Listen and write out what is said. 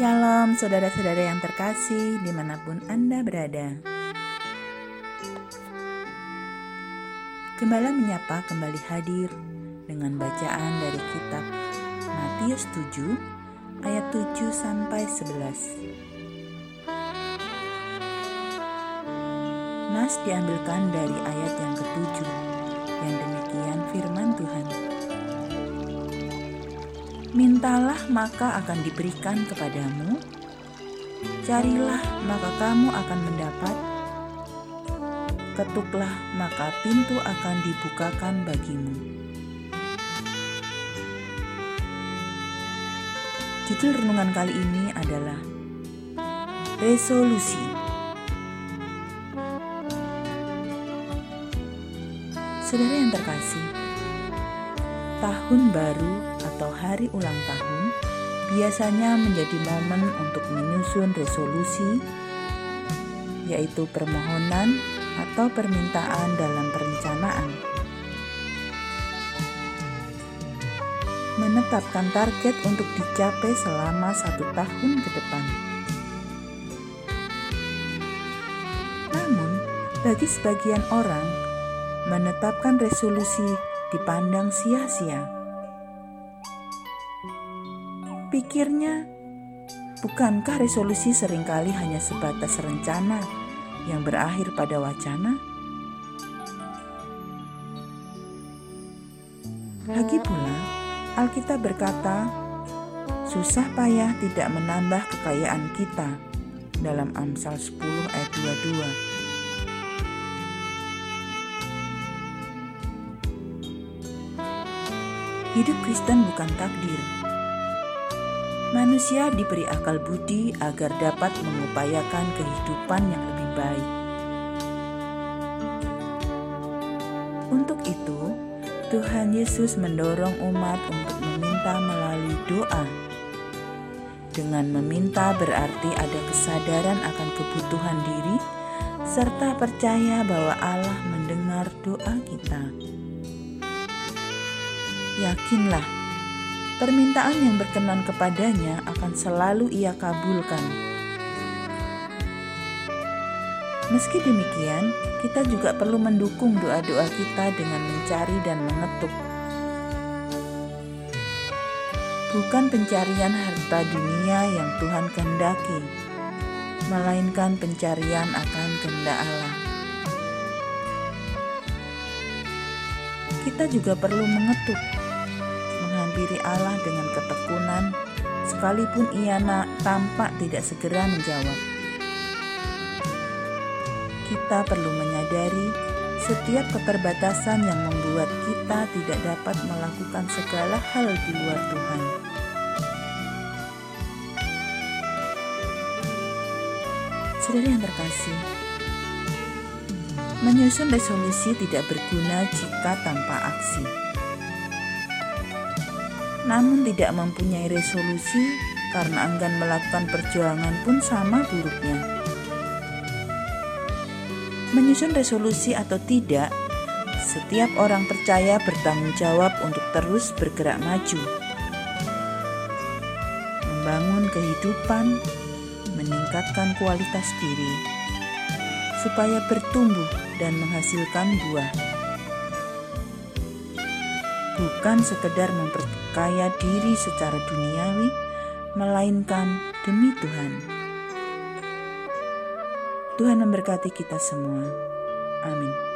Shalom saudara-saudara yang terkasih di mana pun Anda berada. Gembala menyapa kembali hadir dengan bacaan dari kitab Matius 7 ayat 7 sampai 11 Nas diambilkan dari ayat yang ketujuh Mintalah maka akan diberikan kepadamu, carilah maka kamu akan mendapat, ketuklah maka pintu akan dibukakan bagimu. Judul renungan kali ini adalah Resolusi. Saudara yang terkasih, tahun baru atau hari ulang tahun biasanya menjadi momen untuk menyusun resolusi, yaitu permohonan atau permintaan dalam perencanaan. Menetapkan target untuk dicapai selama satu tahun ke depan. Namun, bagi sebagian orang, menetapkan resolusi dipandang sia-sia. Pikirnya, bukankah resolusi sering kali hanya sebatas rencana yang berakhir pada wacana? Lagi pula, Alkitab berkata, susah payah tidak menambah kekayaan kita dalam Amsal 10 ayat 22. Hidup Kristen bukan takdir. Manusia diberi akal budi agar dapat mengupayakan kehidupan yang lebih baik. Untuk itu, Tuhan Yesus mendorong umat untuk meminta melalui doa. Dengan meminta berarti ada kesadaran akan kebutuhan diri serta percaya bahwa Allah mendengar doa kita yakinlah permintaan yang berkenan kepadanya akan selalu ia kabulkan. Meski demikian, kita juga perlu mendukung doa-doa kita dengan mencari dan mengetuk. Bukan pencarian harta dunia yang Tuhan kehendaki, melainkan pencarian akan kehendak Allah. Kita juga perlu mengetuk Allah dengan ketekunan, sekalipun ia tampak tidak segera menjawab. Kita perlu menyadari setiap keterbatasan yang membuat kita tidak dapat melakukan segala hal di luar Tuhan. Saudara yang terkasih, menyusun resolusi tidak berguna jika tanpa aksi namun tidak mempunyai resolusi karena enggan melakukan perjuangan pun sama buruknya. Menyusun resolusi atau tidak, setiap orang percaya bertanggung jawab untuk terus bergerak maju, membangun kehidupan, meningkatkan kualitas diri, supaya bertumbuh dan menghasilkan buah bukan sekedar memperkaya diri secara duniawi, melainkan demi Tuhan. Tuhan memberkati kita semua. Amin.